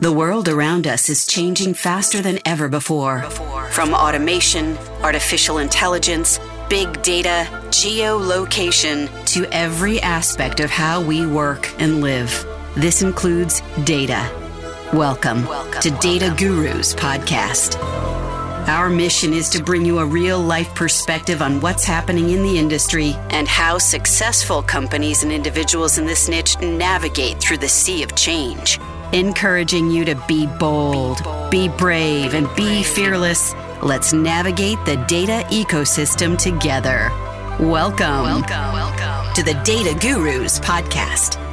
The world around us is changing faster than ever before. From automation, artificial intelligence, big data, geolocation, to every aspect of how we work and live. This includes data. Welcome, Welcome. to Data Gurus Podcast. Our mission is to bring you a real life perspective on what's happening in the industry and how successful companies and individuals in this niche navigate through the sea of change encouraging you to be bold, be brave, and be fearless. Let's navigate the data ecosystem together. Welcome, welcome, welcome to the Data Gurus podcast.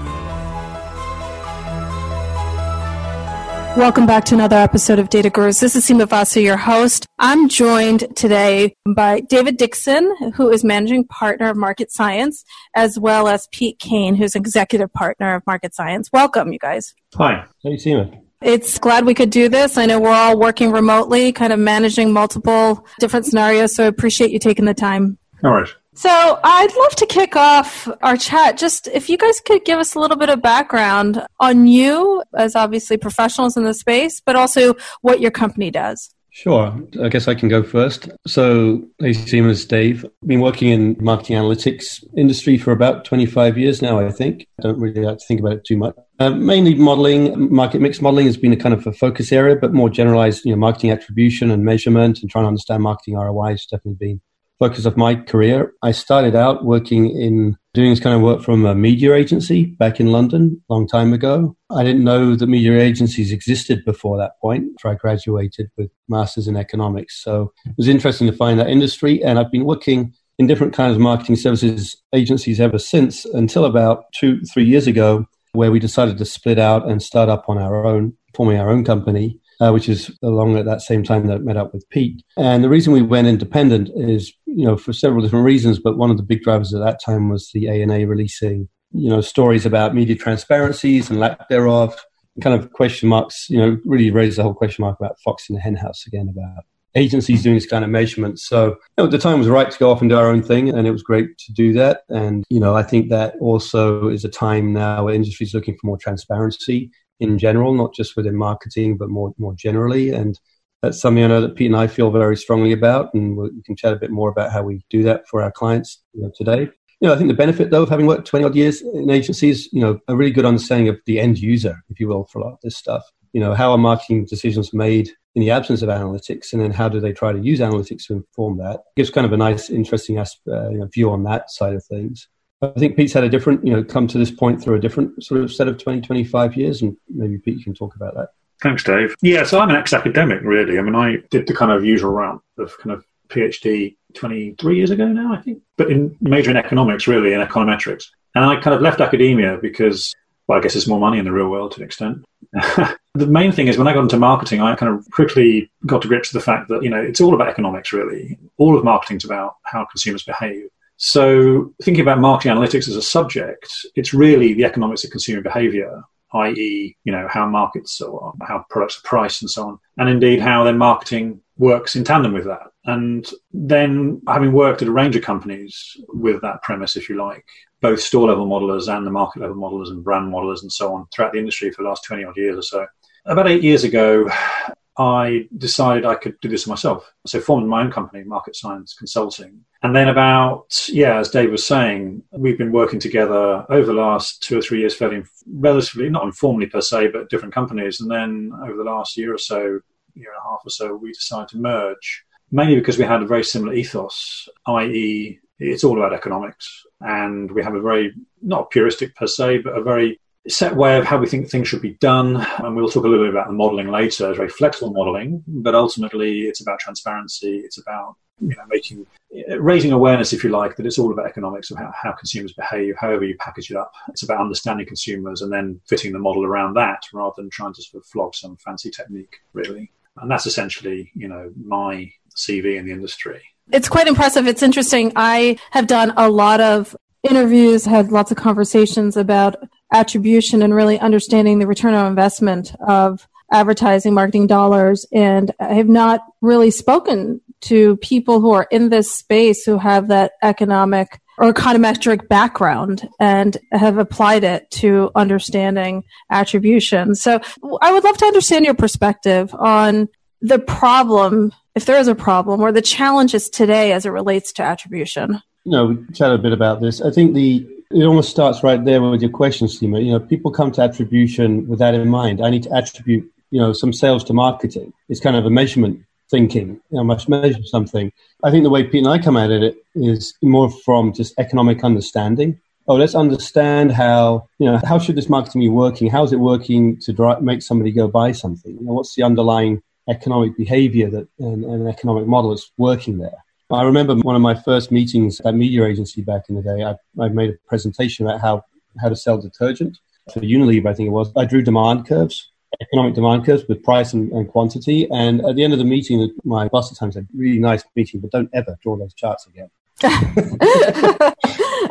Welcome back to another episode of Data Gurus. This is Seema Vasu, your host. I'm joined today by David Dixon, who is managing partner of Market Science, as well as Pete Kane, who's executive partner of Market Science. Welcome, you guys. Hi. Hey, Seema. It's glad we could do this. I know we're all working remotely, kind of managing multiple different scenarios, so I appreciate you taking the time. All right. So I'd love to kick off our chat. Just if you guys could give us a little bit of background on you as obviously professionals in the space, but also what your company does. Sure. I guess I can go first. So, hey, Siemens, Dave. I've been working in marketing analytics industry for about 25 years now, I think. I don't really like to think about it too much. Uh, mainly modeling, market mix modeling has been a kind of a focus area, but more generalized, you know, marketing attribution and measurement and trying to understand marketing ROI has definitely been focus of my career. I started out working in doing this kind of work from a media agency back in London a long time ago. I didn't know that media agencies existed before that point. I graduated with masters in economics. So it was interesting to find that industry. And I've been working in different kinds of marketing services agencies ever since until about two, three years ago, where we decided to split out and start up on our own, forming our own company uh, which is along at that same time that I met up with Pete. And the reason we went independent is, you know, for several different reasons, but one of the big drivers at that time was the ANA releasing, you know, stories about media transparencies and lack thereof, kind of question marks, you know, really raised the whole question mark about Fox in the henhouse again about agencies doing this kind of measurement. So you know, the time was right to go off and do our own thing, and it was great to do that. And you know, I think that also is a time now where industry is looking for more transparency in general, not just within marketing, but more more generally. And that's something I know that Pete and I feel very strongly about, and we can chat a bit more about how we do that for our clients you know, today. You know, I think the benefit though of having worked 20 odd years in agencies, you know, a really good understanding of the end user, if you will, for a lot of this stuff. You know, how are marketing decisions made in the absence of analytics, and then how do they try to use analytics to inform that? It gives kind of a nice, interesting uh, you know, view on that side of things. I think Pete's had a different, you know, come to this point through a different sort of set of 20, 25 years, and maybe Pete you can talk about that. Thanks, Dave. Yeah, so I'm an ex-academic, really. I mean, I did the kind of usual route of kind of PhD 23 years ago now, I think, but in major in economics, really, in econometrics. And I kind of left academia because, well, I guess there's more money in the real world to an extent. the main thing is when I got into marketing, I kind of quickly got to grips with the fact that, you know, it's all about economics, really. All of marketing's about how consumers behave. So, thinking about marketing analytics as a subject, it's really the economics of consumer behavior, i.e., you know, how markets or how products are priced and so on, and indeed how then marketing works in tandem with that. And then, having worked at a range of companies with that premise, if you like, both store level modelers and the market level modelers and brand modelers and so on throughout the industry for the last 20 odd years or so. About eight years ago, I decided I could do this myself. So formed my own company, Market Science Consulting. And then about, yeah, as Dave was saying, we've been working together over the last two or three years, fairly relatively, not informally per se, but different companies. And then over the last year or so, year and a half or so, we decided to merge, mainly because we had a very similar ethos, i.e., it's all about economics. And we have a very, not puristic per se, but a very set way of how we think things should be done. And we'll talk a little bit about the modeling later, it's very flexible modeling, but ultimately it's about transparency. It's about you know, making raising awareness, if you like, that it's all about economics of how, how consumers behave, however you package it up. It's about understanding consumers and then fitting the model around that rather than trying to sort of flog some fancy technique, really. And that's essentially, you know, my CV in the industry. It's quite impressive. It's interesting. I have done a lot of interviews, had lots of conversations about attribution and really understanding the return on investment of advertising marketing dollars. And I have not really spoken to people who are in this space who have that economic or econometric background and have applied it to understanding attribution. So I would love to understand your perspective on the problem, if there is a problem, or the challenges today as it relates to attribution. You know, we chatted a bit about this. I think the it almost starts right there with your question, Seema. You know, people come to attribution with that in mind. I need to attribute, you know, some sales to marketing. It's kind of a measurement thinking. You know, I must measure something. I think the way Pete and I come at it is more from just economic understanding. Oh, let's understand how you know how should this marketing be working? How is it working to drive, make somebody go buy something? You know, what's the underlying economic behavior that and, and economic model that's working there? I remember one of my first meetings at media agency back in the day. I, I made a presentation about how how to sell detergent for Unilever. I think it was. I drew demand curves economic demand curves with price and, and, quantity. And at the end of the meeting, my boss at times said, really nice meeting, but don't ever draw those charts again.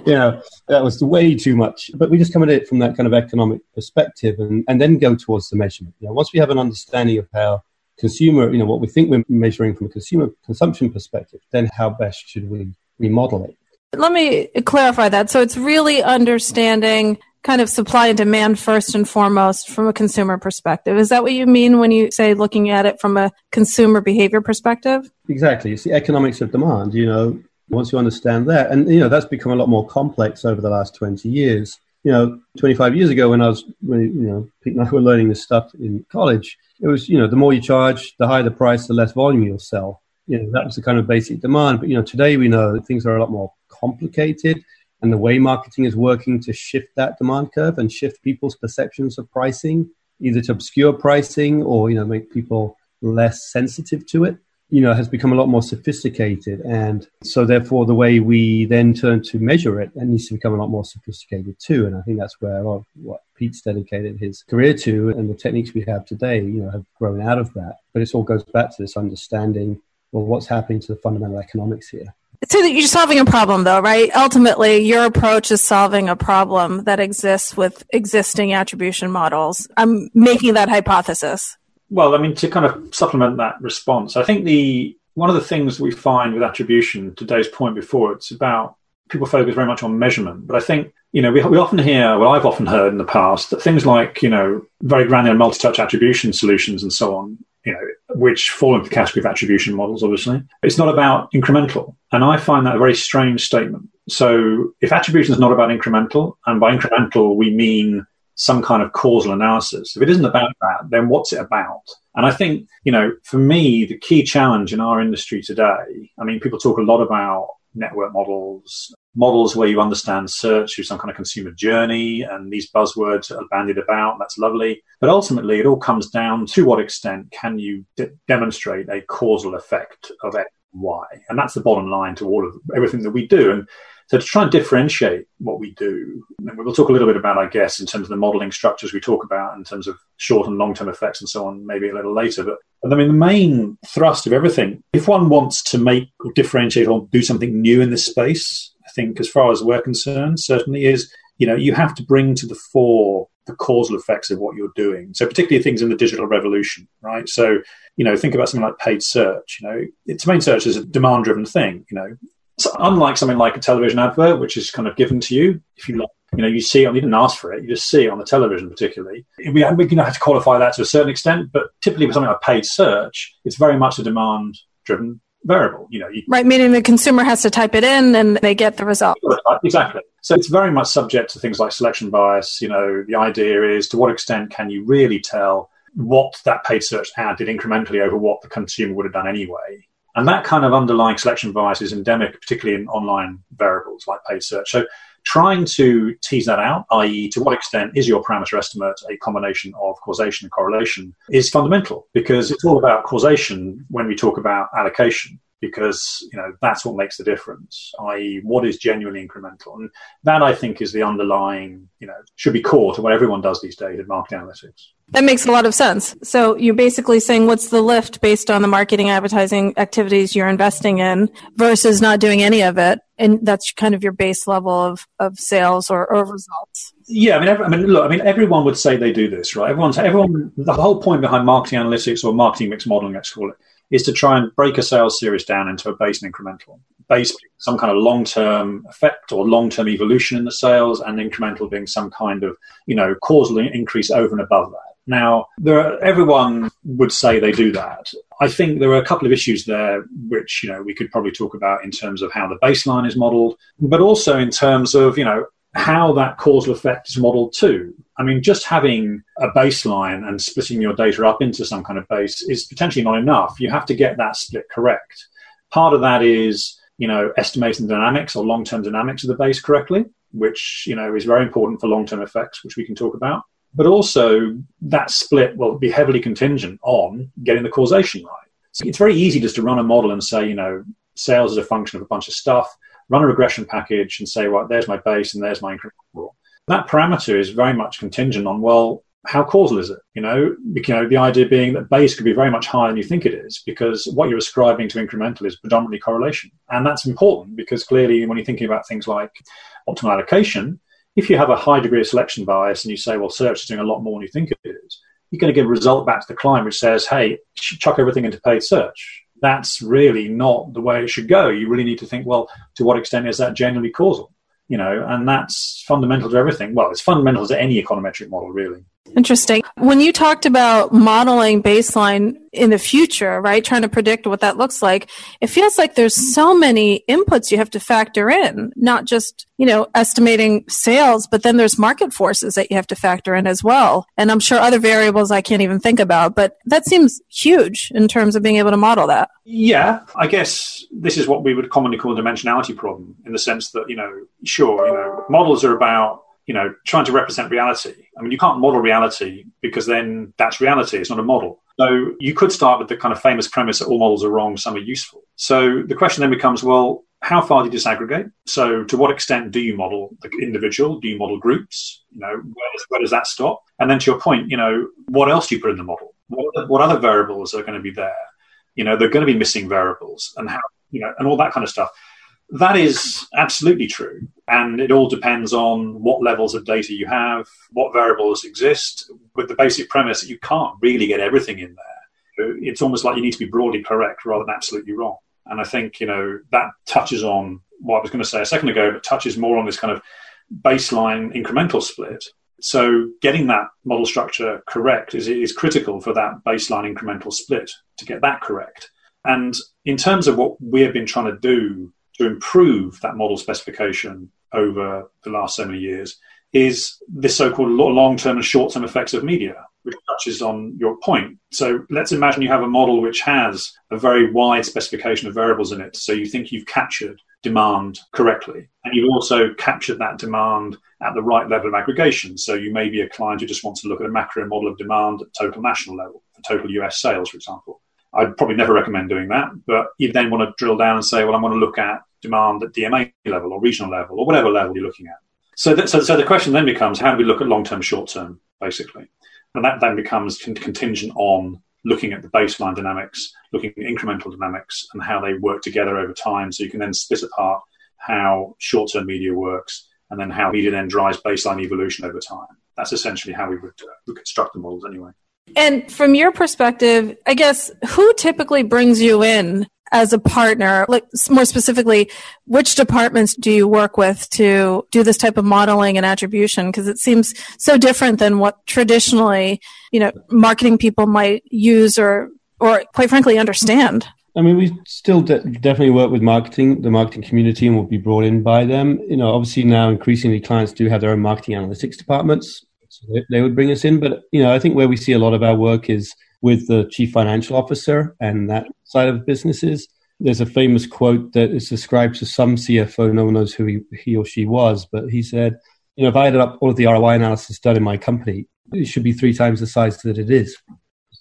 you know, that was way too much. But we just come at it from that kind of economic perspective and, and then go towards the measurement. You know, once we have an understanding of how consumer, you know, what we think we're measuring from a consumer consumption perspective, then how best should we, remodel it? Let me clarify that. So it's really understanding kind of supply and demand first and foremost from a consumer perspective. Is that what you mean when you say looking at it from a consumer behavior perspective? Exactly. It's the economics of demand, you know, once you understand that. And, you know, that's become a lot more complex over the last 20 years. You know, 25 years ago when I was, when, you know, Pete and I were learning this stuff in college, it was, you know, the more you charge, the higher the price, the less volume you'll sell. You know, that was the kind of basic demand. But, you know, today we know things are a lot more complicated and the way marketing is working to shift that demand curve and shift people's perceptions of pricing, either to obscure pricing or you know make people less sensitive to it, you know, has become a lot more sophisticated. And so therefore the way we then turn to measure it, it needs to become a lot more sophisticated too. And I think that's where of what Pete's dedicated his career to and the techniques we have today, you know, have grown out of that. But it all goes back to this understanding well what's happening to the fundamental economics here. So you're solving a problem, though, right? Ultimately, your approach is solving a problem that exists with existing attribution models. I'm making that hypothesis. Well, I mean, to kind of supplement that response, I think the one of the things we find with attribution, to Dave's point before, it's about people focus very much on measurement. But I think, you know, we, we often hear, well, I've often heard in the past that things like, you know, very granular multi-touch attribution solutions and so on you know, which fall into the category of attribution models, obviously. It's not about incremental. And I find that a very strange statement. So if attribution is not about incremental, and by incremental, we mean some kind of causal analysis. If it isn't about that, then what's it about? And I think, you know, for me, the key challenge in our industry today, I mean, people talk a lot about network models, models where you understand search through some kind of consumer journey, and these buzzwords are bandied about. That's lovely. But ultimately, it all comes down to what extent can you de- demonstrate a causal effect of X and Y? And that's the bottom line to all of everything that we do. And so to try and differentiate what we do, and we'll talk a little bit about, I guess, in terms of the modeling structures we talk about in terms of short and long term effects and so on, maybe a little later. But I mean, the main thrust of everything, if one wants to make or differentiate or do something new in this space, I think as far as we're concerned, certainly is, you know, you have to bring to the fore the causal effects of what you're doing. So particularly things in the digital revolution, right? So, you know, think about something like paid search. You know, it's main search is a demand driven thing. You know, so unlike something like a television advert, which is kind of given to you, if you like, you know, you see it, you didn't ask for it, you just see it on the television, particularly. We, we you know, have to qualify that to a certain extent, but typically with something like paid search, it's very much a demand driven variable. You know, you, right, meaning the consumer has to type it in and they get the result. Exactly. So it's very much subject to things like selection bias. You know, the idea is to what extent can you really tell what that paid search ad did incrementally over what the consumer would have done anyway? And that kind of underlying selection bias is endemic, particularly in online variables like paid search. So trying to tease that out, i.e., to what extent is your parameter estimate a combination of causation and correlation, is fundamental because it's all about causation when we talk about allocation because you know that's what makes the difference i.e what is genuinely incremental. And that i think is the underlying you know should be core to what everyone does these days in marketing analytics. That makes a lot of sense. So you're basically saying what's the lift based on the marketing advertising activities you're investing in versus not doing any of it? And that's kind of your base level of, of sales or, or results. Yeah, I mean, every, I mean, look, I mean, everyone would say they do this, right? Everyone's everyone. The whole point behind marketing analytics or marketing mix modeling, let's call it, is to try and break a sales series down into a base and incremental. base some kind of long-term effect or long-term evolution in the sales, and incremental being some kind of you know causal increase over and above that. Now, are, everyone would say they do that. I think there are a couple of issues there which you know we could probably talk about in terms of how the baseline is modelled, but also in terms of you know how that causal effect is modeled too. I mean, just having a baseline and splitting your data up into some kind of base is potentially not enough. You have to get that split correct. Part of that is, you know, estimating dynamics or long-term dynamics of the base correctly, which, you know, is very important for long-term effects, which we can talk about. But also that split will be heavily contingent on getting the causation right. So it's very easy just to run a model and say, you know, sales is a function of a bunch of stuff run a regression package and say, right, there's my base and there's my incremental. That parameter is very much contingent on, well, how causal is it? You know, you know, the idea being that base could be very much higher than you think it is because what you're ascribing to incremental is predominantly correlation. And that's important because clearly when you're thinking about things like optimal allocation, if you have a high degree of selection bias and you say, well, search is doing a lot more than you think it is, you're going to give a result back to the client which says, hey, chuck everything into paid search that's really not the way it should go. You really need to think, well, to what extent is that genuinely causal? You know, and that's fundamental to everything. Well, it's fundamental to any econometric model, really. Interesting. When you talked about modeling baseline in the future, right, trying to predict what that looks like, it feels like there's so many inputs you have to factor in, not just, you know, estimating sales, but then there's market forces that you have to factor in as well. And I'm sure other variables I can't even think about, but that seems huge in terms of being able to model that. Yeah, I guess this is what we would commonly call a dimensionality problem in the sense that, you know, sure, you know, models are about you know, trying to represent reality. I mean, you can't model reality because then that's reality. It's not a model. So you could start with the kind of famous premise that all models are wrong, some are useful. So the question then becomes, well, how far do you disaggregate? So to what extent do you model the individual? Do you model groups? You know, where does, where does that stop? And then to your point, you know, what else do you put in the model? What, what other variables are going to be there? You know, they're going to be missing variables and how, you know, and all that kind of stuff. That is absolutely true. And it all depends on what levels of data you have, what variables exist, with the basic premise that you can't really get everything in there. It's almost like you need to be broadly correct rather than absolutely wrong. And I think, you know, that touches on what I was going to say a second ago, but touches more on this kind of baseline incremental split. So getting that model structure correct is, is critical for that baseline incremental split to get that correct. And in terms of what we have been trying to do to improve that model specification over the last so many years is this so-called long-term and short-term effects of media, which touches on your point. So let's imagine you have a model which has a very wide specification of variables in it. So you think you've captured demand correctly, and you've also captured that demand at the right level of aggregation. So you may be a client who just wants to look at a macro model of demand at total national level, for total US sales, for example. I'd probably never recommend doing that, but you then want to drill down and say, well, I'm going to look at demand at DMA level or regional level or whatever level you're looking at. So, that, so, so the question then becomes, how do we look at long term, short term, basically? And that then becomes contingent on looking at the baseline dynamics, looking at incremental dynamics, and how they work together over time. So you can then split apart how short term media works and then how media then drives baseline evolution over time. That's essentially how we would, uh, construct the models anyway. And from your perspective, I guess who typically brings you in as a partner? Like more specifically, which departments do you work with to do this type of modeling and attribution? Because it seems so different than what traditionally, you know, marketing people might use or, or quite frankly, understand. I mean, we still de- definitely work with marketing, the marketing community, and will be brought in by them. You know, obviously now increasingly clients do have their own marketing analytics departments, so they, they would bring us in. But you know, I think where we see a lot of our work is with the chief financial officer and that side of businesses. There's a famous quote that is ascribed to some CFO. No one knows who he, he or she was, but he said, "You know, if I added up all of the ROI analysis done in my company, it should be three times the size that it is."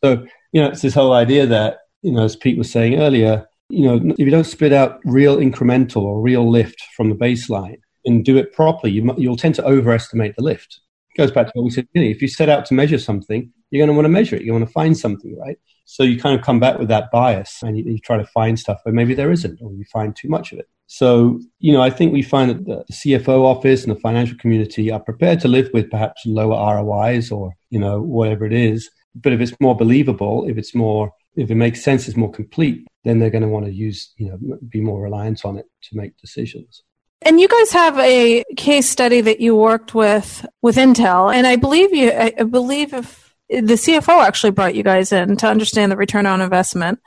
So, you know, it's this whole idea that, you know, as Pete was saying earlier, you know, if you don't split out real incremental or real lift from the baseline and do it properly, you, you'll tend to overestimate the lift. Goes back to what we said. Know, if you set out to measure something, you're going to want to measure it. You want to find something, right? So you kind of come back with that bias and you, you, try to find stuff where maybe there isn't, or you find too much of it. So, you know, I think we find that the CFO office and the financial community are prepared to live with perhaps lower ROIs or, you know, whatever it is. But if it's more believable, if it's more if it makes sense, it's more complete, then they're going to want to use, you know, be more reliant on it to make decisions. And you guys have a case study that you worked with with Intel, and I believe you, I believe if the CFO actually brought you guys in to understand the return on investment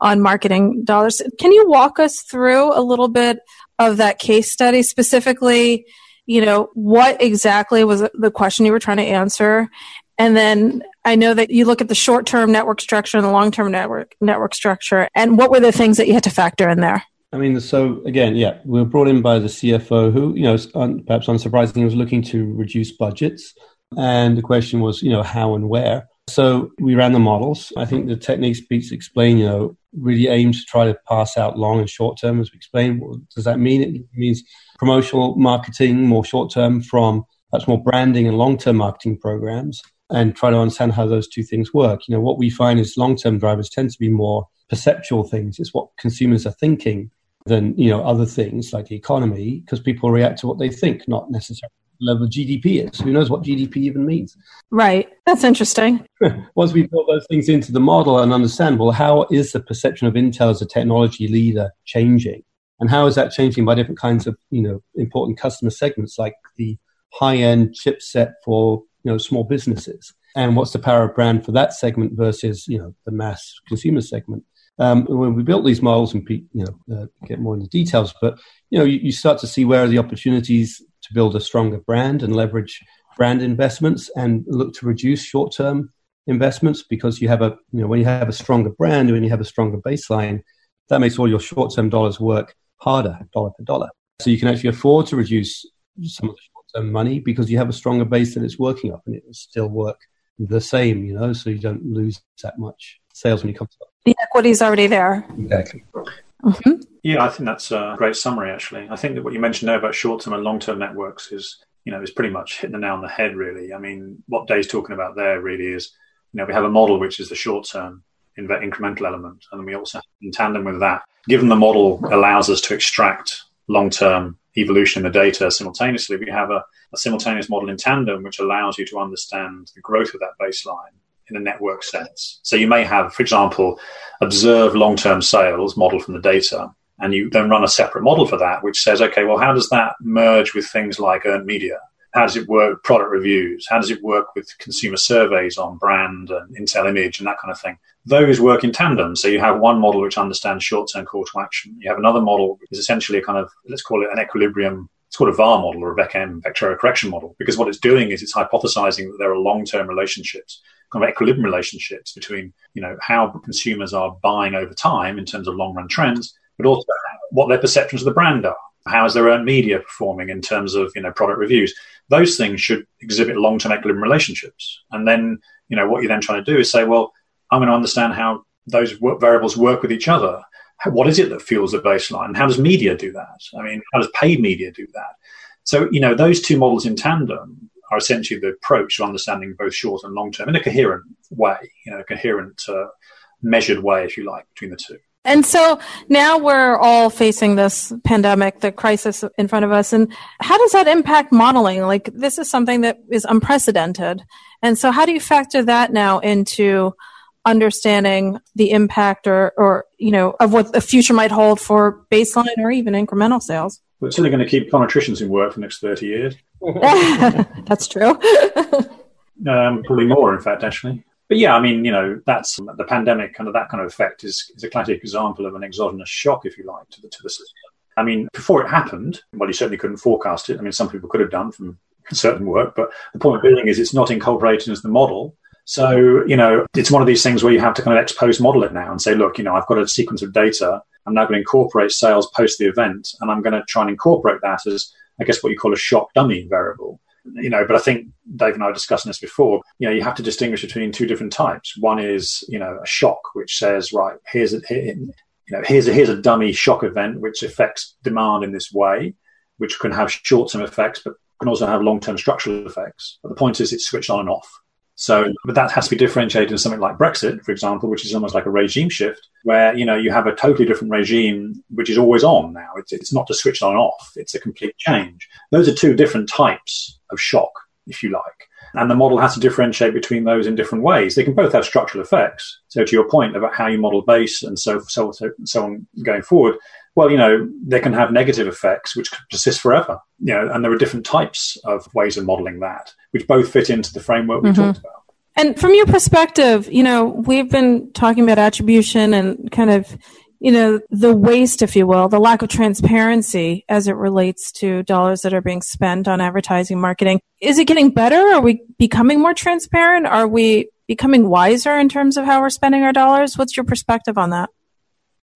on marketing dollars. Can you walk us through a little bit of that case study specifically? You know, what exactly was the question you were trying to answer? And then I know that you look at the short term network structure and the long term network network structure. And what were the things that you had to factor in there? I mean, so again, yeah, we were brought in by the CFO who, you know, perhaps unsurprisingly was looking to reduce budgets. And the question was, you know, how and where. So we ran the models. I think the technique speaks explain, you know, really aims to try to pass out long and short term, as we explained. What does that mean? It means promotional marketing, more short term from perhaps more branding and long term marketing programs and try to understand how those two things work. You know, what we find is long term drivers tend to be more perceptual things. It's what consumers are thinking than, you know, other things like the economy because people react to what they think, not necessarily level of GDP is. Who knows what GDP even means? Right. That's interesting. Once we put those things into the model and understand, well, how is the perception of Intel as a technology leader changing? And how is that changing by different kinds of, you know, important customer segments like the high-end chipset for, you know, small businesses? And what's the power of brand for that segment versus, you know, the mass consumer segment? Um, when we built these models and you know uh, get more into details, but you know you, you, start to see where are the opportunities to build a stronger brand and leverage brand investments and look to reduce short term investments because you have a you know when you have a stronger brand when you have a stronger baseline that makes all your short term dollars work harder dollar for dollar. So you can actually afford to reduce some of the short term money because you have a stronger base that it's working up and it will still work the same you know so you don't lose that much sales when you come to the equity is already there exactly Mm-hmm. Yeah, I think that's a great summary. Actually, I think that what you mentioned there about short-term and long-term networks is, you know, is pretty much hitting the nail on the head. Really, I mean, what Dave's talking about there really is, you know, we have a model which is the short-term incremental element, and we also, in tandem with that, given the model allows us to extract long-term evolution in the data simultaneously, we have a, a simultaneous model in tandem which allows you to understand the growth of that baseline in a network sense. So you may have, for example, observe long-term sales model from the data, and you then run a separate model for that, which says, okay, well, how does that merge with things like earned media? How does it work with product reviews? How does it work with consumer surveys on brand and Intel image and that kind of thing? Those work in tandem. So you have one model which understands short-term call to action. You have another model which is essentially a kind of, let's call it an equilibrium it's called a VAR model or a VECM, vector error correction model, because what it's doing is it's hypothesizing that there are long-term relationships kind of equilibrium relationships between you know how consumers are buying over time in terms of long run trends, but also what their perceptions of the brand are. How is their own media performing in terms of you know product reviews? Those things should exhibit long term equilibrium relationships. And then you know what you're then trying to do is say, well, I'm going to understand how those variables work with each other. What is it that fuels the baseline? How does media do that? I mean, how does paid media do that? So, you know, those two models in tandem are essentially the approach to understanding both short and long term in a coherent way, you know, a coherent, uh, measured way, if you like, between the two. And so now we're all facing this pandemic, the crisis in front of us. And how does that impact modeling? Like, this is something that is unprecedented. And so, how do you factor that now into understanding the impact or, or you know, of what the future might hold for baseline or even incremental sales? We're certainly going to keep econometricians in work for the next 30 years. that's true. um, probably more, in fact, actually. But yeah, I mean, you know, that's the pandemic, kind of that kind of effect is, is a classic example of an exogenous shock, if you like, to the, to the system. I mean, before it happened, well, you certainly couldn't forecast it. I mean, some people could have done from certain work, but the point being is it's not incorporated as the model. So, you know, it's one of these things where you have to kind of ex post model it now and say, look, you know, I've got a sequence of data. I'm now going to incorporate sales post the event, and I'm going to try and incorporate that as, I guess, what you call a shock dummy variable. You know, but I think Dave and I were discussing this before. You know, you have to distinguish between two different types. One is, you know, a shock, which says, right, here's a, here, you know, here's a, here's a dummy shock event which affects demand in this way, which can have short-term effects, but can also have long-term structural effects. But the point is, it's switched on and off. So, but that has to be differentiated in something like Brexit, for example, which is almost like a regime shift, where you know you have a totally different regime which is always on now. It's, it's not just switched on and off; it's a complete change. Those are two different types of shock, if you like. And the model has to differentiate between those in different ways. They can both have structural effects. So to your point about how you model base and so, so, so on going forward, well, you know, they can have negative effects which could persist forever. You know, and there are different types of ways of modeling that, which both fit into the framework we mm-hmm. talked about. And from your perspective, you know, we've been talking about attribution and kind of, you know, the waste, if you will, the lack of transparency as it relates to dollars that are being spent on advertising marketing. Is it getting better? Are we becoming more transparent? Are we becoming wiser in terms of how we're spending our dollars? What's your perspective on that?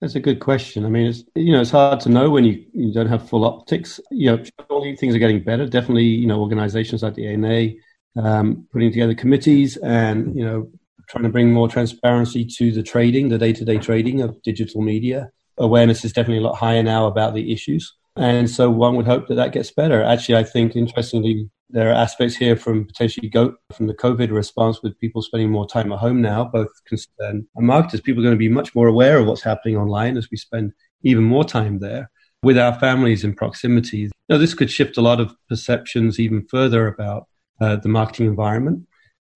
That's a good question. I mean, it's you know it's hard to know when you, you don't have full optics. You know, these things are getting better. Definitely, you know, organisations like the ANA um, putting together committees and you know trying to bring more transparency to the trading, the day-to-day trading of digital media. Awareness is definitely a lot higher now about the issues, and so one would hope that that gets better. Actually, I think interestingly, there are aspects here from potentially go from the COVID response with people spending more time at home now, both concern and marketers. People are going to be much more aware of what's happening online as we spend even more time there with our families in proximity. Now, this could shift a lot of perceptions even further about uh, the marketing environment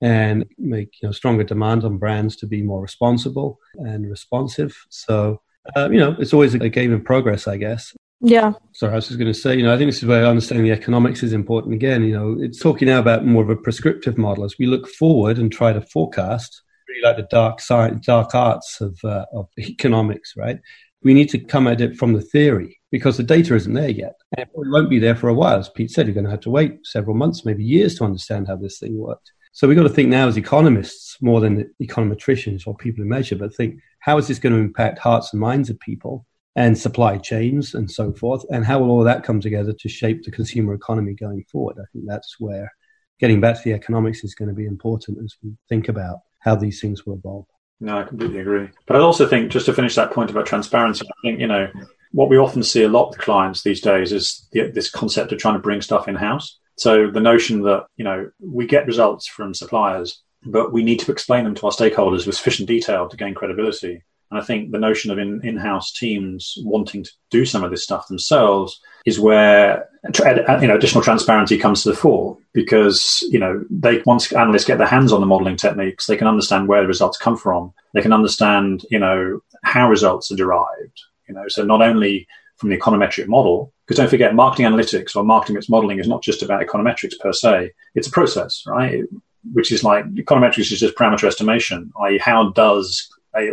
and make you know stronger demand on brands to be more responsible and responsive. So uh, you know it's always a game in progress, I guess. Yeah. Sorry, I was just going to say, you know, I think this is where understanding the economics is important. Again, you know, it's talking now about more of a prescriptive model as we look forward and try to forecast, really like the dark science, dark arts of uh, of economics, right? We need to come at it from the theory because the data isn't there yet. And it probably won't be there for a while. As Pete said, you're going to have to wait several months, maybe years to understand how this thing worked. So we've got to think now as economists more than econometricians or people who measure, but think how is this going to impact hearts and minds of people and supply chains and so forth? And how will all that come together to shape the consumer economy going forward? I think that's where getting back to the economics is going to be important as we think about how these things will evolve. No, I completely agree. But I also think, just to finish that point about transparency, I think, you know, what we often see a lot with clients these days is the, this concept of trying to bring stuff in house. So the notion that, you know, we get results from suppliers, but we need to explain them to our stakeholders with sufficient detail to gain credibility. And I think the notion of in, in-house teams wanting to do some of this stuff themselves is where uh, you know additional transparency comes to the fore because you know they once analysts get their hands on the modeling techniques, they can understand where the results come from. They can understand you know how results are derived. You know, so not only from the econometric model, because don't forget, marketing analytics or marketing mix modeling is not just about econometrics per se. It's a process, right? Which is like econometrics is just parameter estimation, i.e., how does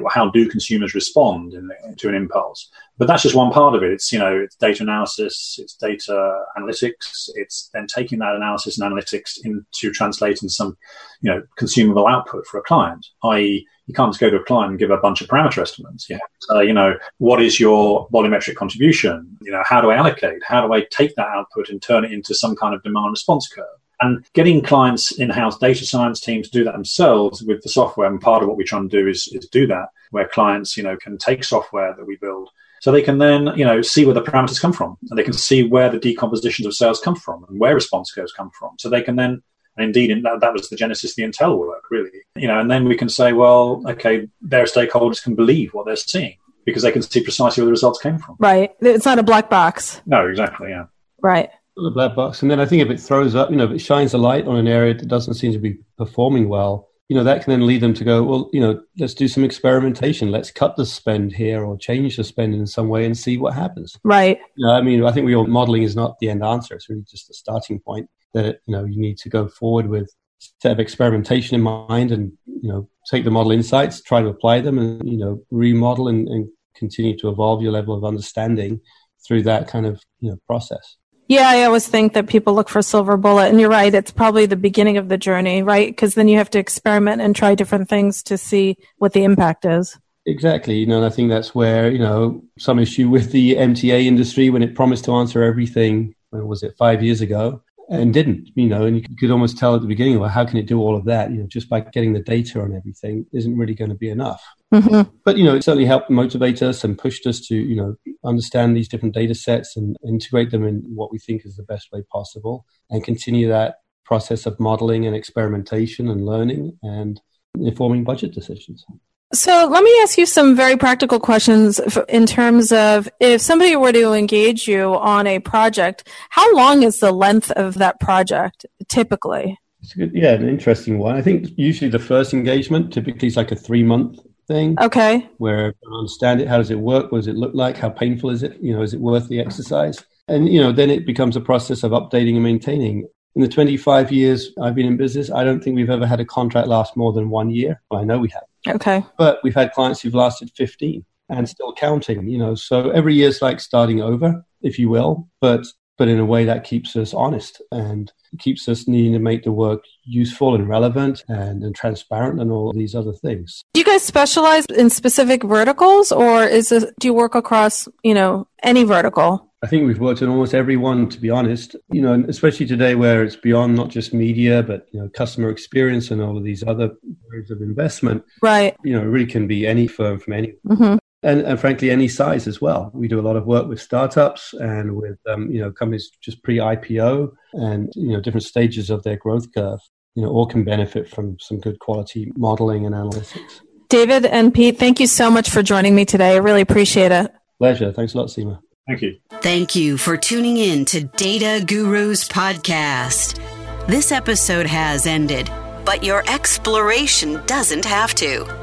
how do consumers respond in, to an impulse? But that's just one part of it. It's you know it's data analysis, it's data analytics, it's then taking that analysis and analytics into translating some you know consumable output for a client. I.e., you can't just go to a client and give a bunch of parameter estimates. You have to you know, what is your volumetric contribution? You know, how do I allocate? How do I take that output and turn it into some kind of demand response curve? And getting clients in-house data science teams to do that themselves with the software, and part of what we're trying to do is, is do that, where clients, you know, can take software that we build so they can then, you know, see where the parameters come from and they can see where the decompositions of sales come from and where response curves come from. So they can then, and indeed, that, that was the genesis of the Intel work, really, you know, and then we can say, well, okay, their stakeholders can believe what they're seeing because they can see precisely where the results came from. Right. It's not a black box. No, exactly. Yeah. Right the black box. And then I think if it throws up, you know, if it shines a light on an area that doesn't seem to be performing well, you know, that can then lead them to go, well, you know, let's do some experimentation. Let's cut the spend here or change the spend in some way and see what happens. Right. You know, I mean, I think we all modeling is not the end answer. It's really just the starting point that, you know, you need to go forward with set of experimentation in mind and, you know, take the model insights, try to apply them and, you know, remodel and, and continue to evolve your level of understanding through that kind of, you know, process. Yeah, I always think that people look for a silver bullet, and you're right. It's probably the beginning of the journey, right? Because then you have to experiment and try different things to see what the impact is. Exactly. You know, and I think that's where you know some issue with the MTA industry when it promised to answer everything. When was it five years ago? and didn't, you know, and you could almost tell at the beginning, well, how can it do all of that? You know, just by getting the data on everything isn't really going to be enough. Mm-hmm. But, you know, it certainly helped motivate us and pushed us to, you know, understand these different data sets and integrate them in what we think is the best way possible and continue that process of modeling and experimentation and learning and informing budget decisions. So let me ask you some very practical questions in terms of if somebody were to engage you on a project, how long is the length of that project typically? It's good, yeah, an interesting one. I think usually the first engagement typically is like a three month thing. Okay. Where I understand it. How does it work? What does it look like? How painful is it? You know, is it worth the exercise? And, you know, then it becomes a process of updating and maintaining. In the 25 years I've been in business, I don't think we've ever had a contract last more than one year. Well, I know we have. Okay. But we've had clients who've lasted 15 and still counting, you know. So every year's like starting over, if you will, but but in a way that keeps us honest and keeps us needing to make the work useful and relevant and, and transparent and all these other things. Do you guys specialize in specific verticals or is this, do you work across, you know, any vertical? I think we've worked on almost every one, to be honest. You know, especially today where it's beyond not just media, but you know, customer experience and all of these other areas of investment. Right. You know, it really can be any firm from any. Mm-hmm and, and, frankly, any size as well. We do a lot of work with startups and with um, you know companies just pre-IPO and you know different stages of their growth curve. You know, all can benefit from some good quality modeling and analytics. David and Pete, thank you so much for joining me today. I really appreciate it. Pleasure. Thanks a lot, Seema. Thank you. Thank you for tuning in to Data Gurus Podcast. This episode has ended, but your exploration doesn't have to.